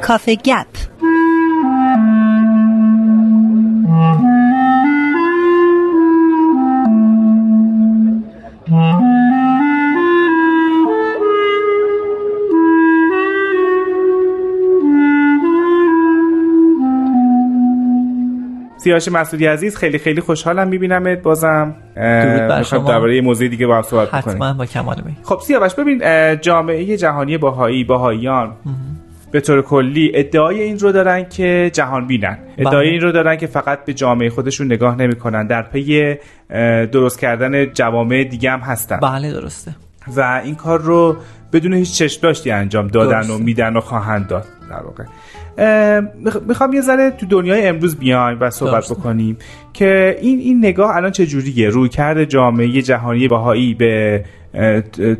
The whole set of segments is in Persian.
Coffee Gap. سیاوش مسعودی عزیز خیلی خیلی خوشحالم میبینمت. بازم شما. درباره یه موضوع دیگه با هم صحبت بکنیم. حتما با کمال می خب سیاوش ببین جامعه جهانی باهایی باهاییان به طور کلی ادعای این رو دارن که جهان بینن ادعای بله. این رو دارن که فقط به جامعه خودشون نگاه نمی‌کنن. در پی درست کردن جوامع دیگه هم هستن. بله درسته. و این کار رو بدون هیچ چشم داشتی انجام دادن درسته. و میدن و خواهند داد در واقع. می‌خوام یه ذره تو دنیای امروز بیایم و صحبت درسته. بکنیم که این این نگاه الان چه جوریه؟ روی کرده جامعه جهانی باهایی به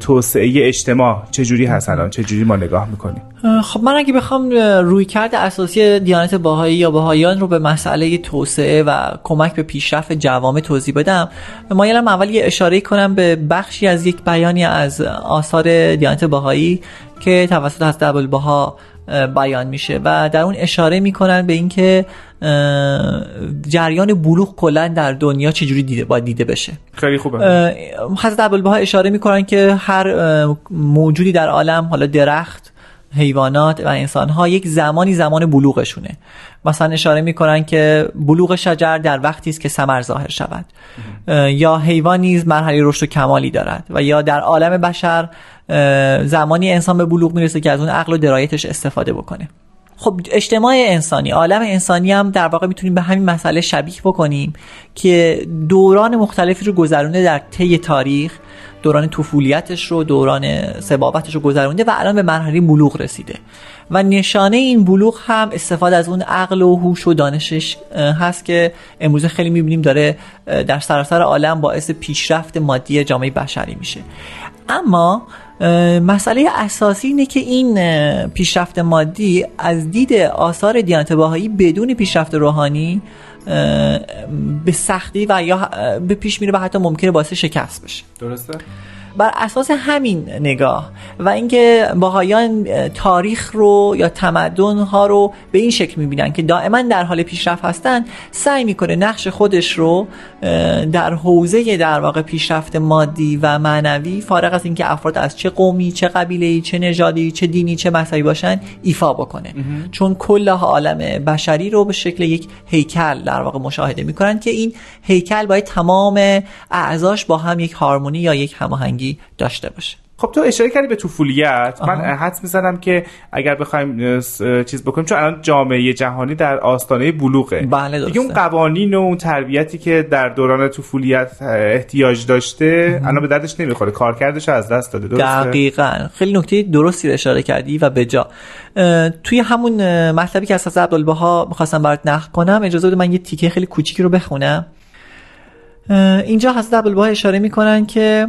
توسعه اجتماع چه جوری هست الان؟ چه جوری ما نگاه می‌کنیم؟ خب من اگه بخوام روی کرد اساسی دیانت باهایی یا باهایان رو به مسئله توسعه و کمک به پیشرفت جوامع توضیح بدم مایلم اول یه اشاره کنم به بخشی از یک بیانی از آثار دیانت باهایی که توسط حضرت عبدالبها بیان میشه و در اون اشاره می‌کنن به اینکه جریان بلوغ کلا در دنیا چجوری دیده باید دیده بشه. خیلی خوبه. حضرت عبدالبها اشاره می‌کنن که هر موجودی در عالم حالا درخت حیوانات و انسانها یک زمانی زمان بلوغشونه. مثلا اشاره می‌کنن که بلوغ شجر در وقتی است که ثمر ظاهر شود. یا حیوان نیز مرحله رشد و کمالی دارد و یا در عالم بشر زمانی انسان به بلوغ می‌رسه که از اون عقل و درایتش استفاده بکنه. خب اجتماع انسانی عالم انسانی هم در واقع می‌تونیم به همین مسئله شبیه بکنیم که دوران مختلفی رو گذرونده در طی تاریخ دوران طفولیتش رو دوران سبابتش رو گذرونده و الان به مرحله بلوغ رسیده. و نشانه این بلوغ هم استفاده از اون عقل و هوش و دانشش هست که امروز خیلی می‌بینیم داره در سراسر عالم باعث پیشرفت مادی جامعه بشری میشه. اما مسئله اساسی اینه که این پیشرفت مادی از دید آثار دیانت باهایی بدون پیشرفت روحانی به سختی و یا به پیش میره و حتی ممکنه باعث شکست بشه. درسته؟ بر اساس همین نگاه و اینکه باهایان اه، تاریخ رو یا تمدن ها رو به این شکل می‌بینن که دائما در حال پیشرفت هستن سعی می‌کنه نقش خودش رو در حوزه در واقع پیشرفت مادی و معنوی فارغ از اینکه افراد از چه قومی چه قبیله چه نژادی چه دینی چه مذهبی باشن ایفا بکنه. چون کل عالم بشری رو به شکل یک هیکل در واقع مشاهده می‌کنن که این هیکل باید تمام اعضاش با هم یک هارمونی یا یک هماهنگی داشته باشه. خب تو اشاره کردی به طفولیت. من. حدس می‌زنم که اگر بخوایم چیز بکنیم چون الان جامعه جهانی در آستانه بلوغه. بله، دیگه اون. قوانین و اون تربیتی که در دوران طفولیت احتیاج داشته الان به دردش نمی‌خوره. کارکردش از دست داده درسته؟ دقیقا. خیلی نکته درستی رو اشاره کردی و به جا. توی همون مطلبی که از حضرت عبدالبها می‌خواستم برات نقل کنم اجازه بده من یه تیکه خیلی کوچیکی رو بخونم. اینجا حضرت عبدالبها اشاره می‌کنن که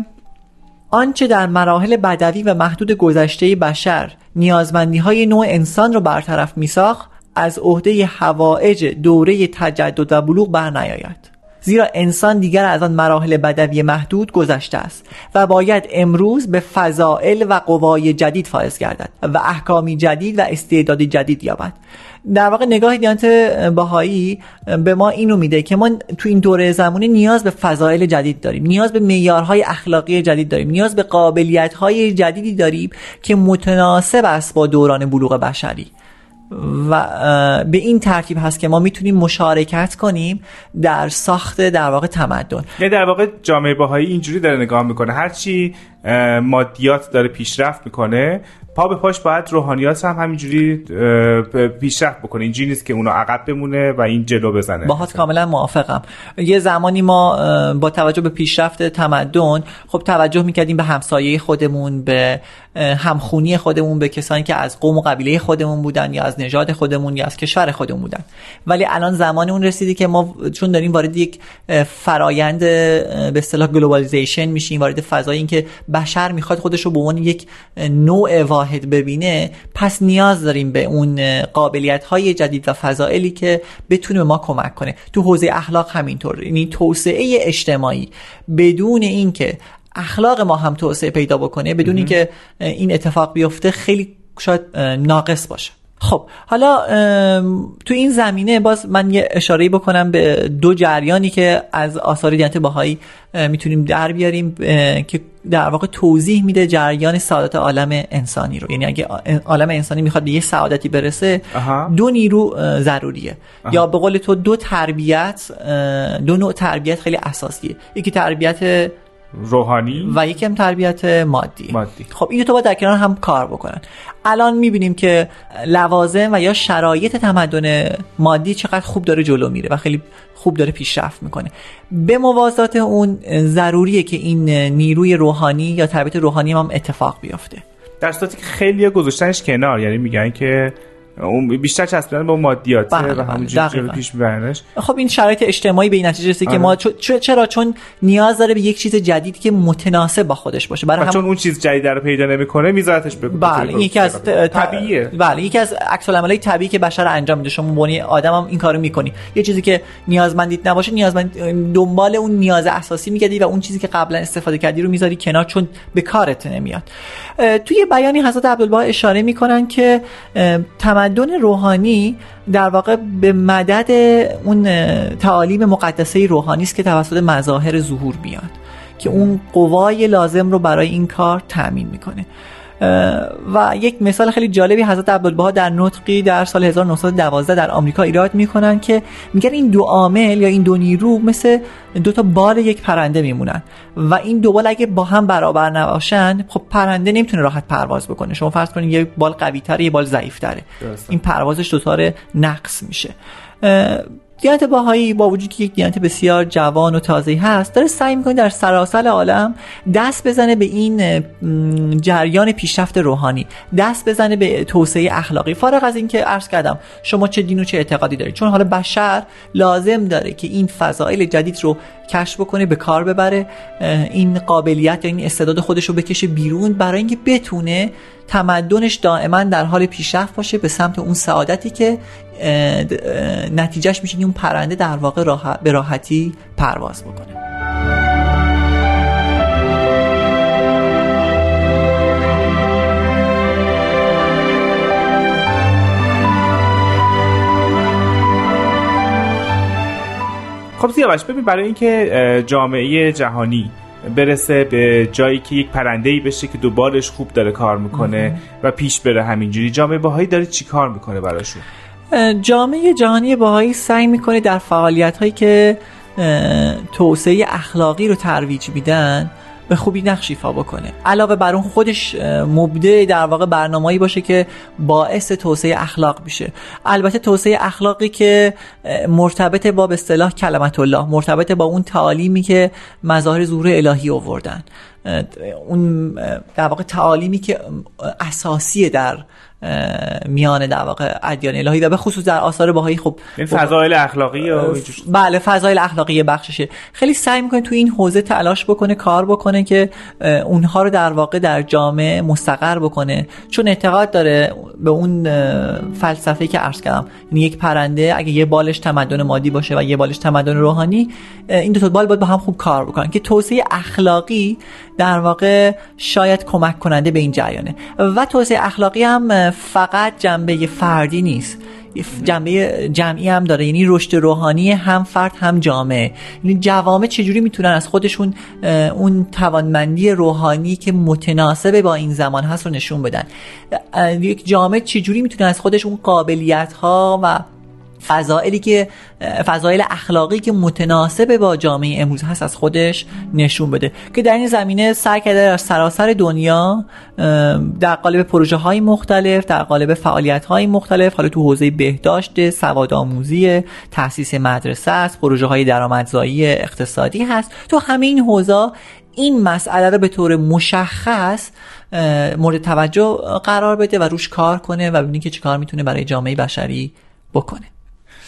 آنچه در مراحل بدوی و محدود گذشته بشر نیازمندی های نوع انسان را برطرف میساخت از عهده هوایج دوره تجدد و بلوغ بر نیاید زیرا انسان دیگر از آن مراحل بدوی محدود گذشته است و باید امروز به فضائل و قوای جدید فائز گردد و احکامی جدید و استعدادی جدید یابد. در واقع نگاه دیانت باهایی به ما اینو میده که ما تو این دوره زمانی نیاز به فضایل جدید داریم نیاز به معیارهای اخلاقی جدید داریم نیاز به قابلیت‌های جدیدی داریم که متناسب است با دوران بلوغ بشری. و به این ترتیب هست که ما می‌تونیم مشارکت کنیم در ساخت در واقع تمدن. یعنی در واقع جامعه باهایی اینجوری داره نگاه می‌کنه. هرچی مادیات داره پیشرفت می‌کنه پا به پاش باید روحانیات هم همینجوری پیشرفت بکنه. اینجوری نیست که اونا عقب بمونه و این جلو بزنه. باهات کاملا موافقم. یه زمانی ما با توجه به پیشرفت تمدن خب توجه می‌کردیم به همسایه خودمون به همخونی خودمون به کسانی که از قوم و قبیله خودمون بودن یا از نژاد خودمون یا از کشور خودمون بودن. ولی الان زمان اون رسیدی که ما چون داریم وارد یک فرایند به اصطلاح globalization میشیم وارد فضای این که بشر می‌خواد خودش رو به عنوان یک نوع واحد ببینه پس نیاز داریم به اون قابلیت های جدید و فضائلی که بتونه به ما کمک کنه. تو حوزه اخلاق همینطور. یعنی توسعه اجتماعی. بدون اینکه اخلاق ما هم توسعه پیدا بکنه بدون که این اتفاق بیفته خیلی شاید ناقص باشه. خب حالا تو این زمینه باز من یه اشاره بکنم به دو جریانی که از آثار دیانت باهایی می‌تونیم در بیاریم که در واقع توضیح میده جریان سعادت عالم انسانی رو. یعنی اگه عالم انسانی می‌خواد به یه سعادتی برسه دو نیرو ضروریه. یا به قول تو دو تربیت دو نوع تربیت خیلی اساسیه. یکی تربیت روحانی و یکی هم تربیت مادی, مادی. خب این تو با در کنار هم کار بکنن. الان می‌بینیم که لوازم و یا شرایط تمدن مادی چقدر خوب داره جلو میره و خیلی خوب داره پیشرفت می‌کنه. به موازات اون ضروریه که این نیروی روحانی یا تربیت روحانی هم اتفاق بیفته. در صورتی که خیلی گذاشتنش کنار یعنی میگن که اون بیشتر چسبیدن با مادیات بله، و بله، همونجوری پیش میبرنش. خب این شرایط اجتماعی به این نتیجه رسید که ما چرا؟ چون نیاز داره به یک چیز جدید که متناسب با خودش باشه. برای هم... چون اون چیز جدید رو پیدا نمی‌کنه میذارتش به بله یکی از طبیعیه. بله یکی از عکس العملای طبیعی که بشر انجام میده. شما بنی آدم هم این کارو می‌کنی. یه چیزی که نیازمندیت نباشه نیازمند دنبال اون نیاز اساسی میگردی و اون چیزی که قبلا استفاده کردی رو می‌ذاری کنار چون به کارت نمیاد. توی بیانی حضرت عبدالبها اشاره می‌کنن که تمدن روحانی در واقع به مدد اون تعالیم مقدسه روحانی است که توسط مظاهر ظهور بیاد که اون قوای لازم رو برای این کار تأمین می‌کنه. و یک مثال خیلی جالبی حضرت عبدالبها در نطقی در سال 1912 در آمریکا ایراد می‌کنن که میگن این دو عامل یا این دو نیرو مثل دو تا بال یک پرنده میمونن. و این دو بال اگه با هم برابر نباشن خب پرنده نمی‌تونه راحت پرواز بکنه. شما فرض کنید یه بال قوی تره یه بال ضعیف تره این پروازش دوتاره نقص میشه. دیانت باهایی با وجود که یک دیانت بسیار جوان و تازه هست داره سعی می‌کنه در سراسر عالم دست بزنه به این جریان پیشرفت روحانی دست بزنه به توسعه اخلاقی. فارغ از اینکه عرض کردم شما چه دین و چه اعتقادی دارید چون حالا بشر لازم داره که این فضایل جدید رو کشف بکنه به کار ببره این قابلیت یا این استعداد خودش رو بکشه بیرون برای اینکه بتونه تمدنش دائما در حال پیشرفت باشه به سمت اون سعادتی که نتیجهش میشه اون پرنده در واقع به راحتی پرواز بکنه. خب سیاوش ببین برای اینکه جامعه جهانی برسه به جایی که یک پرنده ای بشه که دوبارش خوب داره کار می‌کنه و پیش بره همینجوری. جامعه باهایی داره چی کار می‌کنه براشون؟ جامعه جهانی باهایی سعی می‌کنه در فعالیت هایی که توسعه اخلاقی رو ترویج میدن به خوبی نقش ایفا بکنه. علاوه بر اون خودش مبدع در واقع برنامه‌ای باشه که باعث توسعه اخلاق میشه. البته توسعه اخلاقی که مرتبط با به اصطلاح کلمت الله مرتبط با اون تعالیمی که مظاهر ظهور الهی آوردن. اون در واقع تعالیمی که اساسیه در میان در واقع ادیان الهی و به خصوص در آثار باهایی خب این فضایل اخلاقی بله فضایل اخلاقی بخششه. خیلی سعی می‌کنه تو این حوزه تلاش بکنه کار بکنه که اونها رو در واقع در جامعه مستقر بکنه. چون اعتقاد داره به اون فلسفه که عرض کردم. یعنی یک پرنده اگه یه بالش تمدن مادی باشه و یه بالش تمدن روحانی این دو تا بال باید با هم خوب کار بکنن. که توسعه اخلاقی در واقع شاید کمک کننده به این جریانه. و توسعه اخلاقی هم فقط جنبه فردی نیست. جنبه جمعی هم داره. یعنی رشد روحانی هم فرد هم جامعه. یعنی جوامع چجوری می‌تونن از خودشون اون توانمندی روحانی که متناسب با این زمان هست رو نشون بدن؟ یک جامعه چجوری می‌تونه از خودش اون قابلیت ها و فضائلی که فضایل اخلاقی که متناسب با جامعه امروز هست از خودش نشون بده. که در این زمینه سعی کرده در سراسر دنیا در قالب پروژه های مختلف در قالب فعالیت های مختلف حالا تو حوزه بهداشت سواد آموزی تاسیس مدرسه است پروژه های درآمدزایی اقتصادی هست. تو همه این حوزه این مسئله رو به طور مشخص مورد توجه قرار بده و روش کار کنه و ببینید که چیکار می‌تونه برای جامعه بشری بکنه.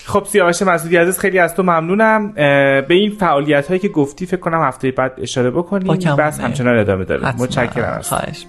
خب سیاوش مسعودی عزیز خیلی از تو ممنونم. به این فعالیت هایی که گفتی فکر کنم هفته بعد اشاره بکنیم. بس همچنان ادامه داره. متشکرم. خواهش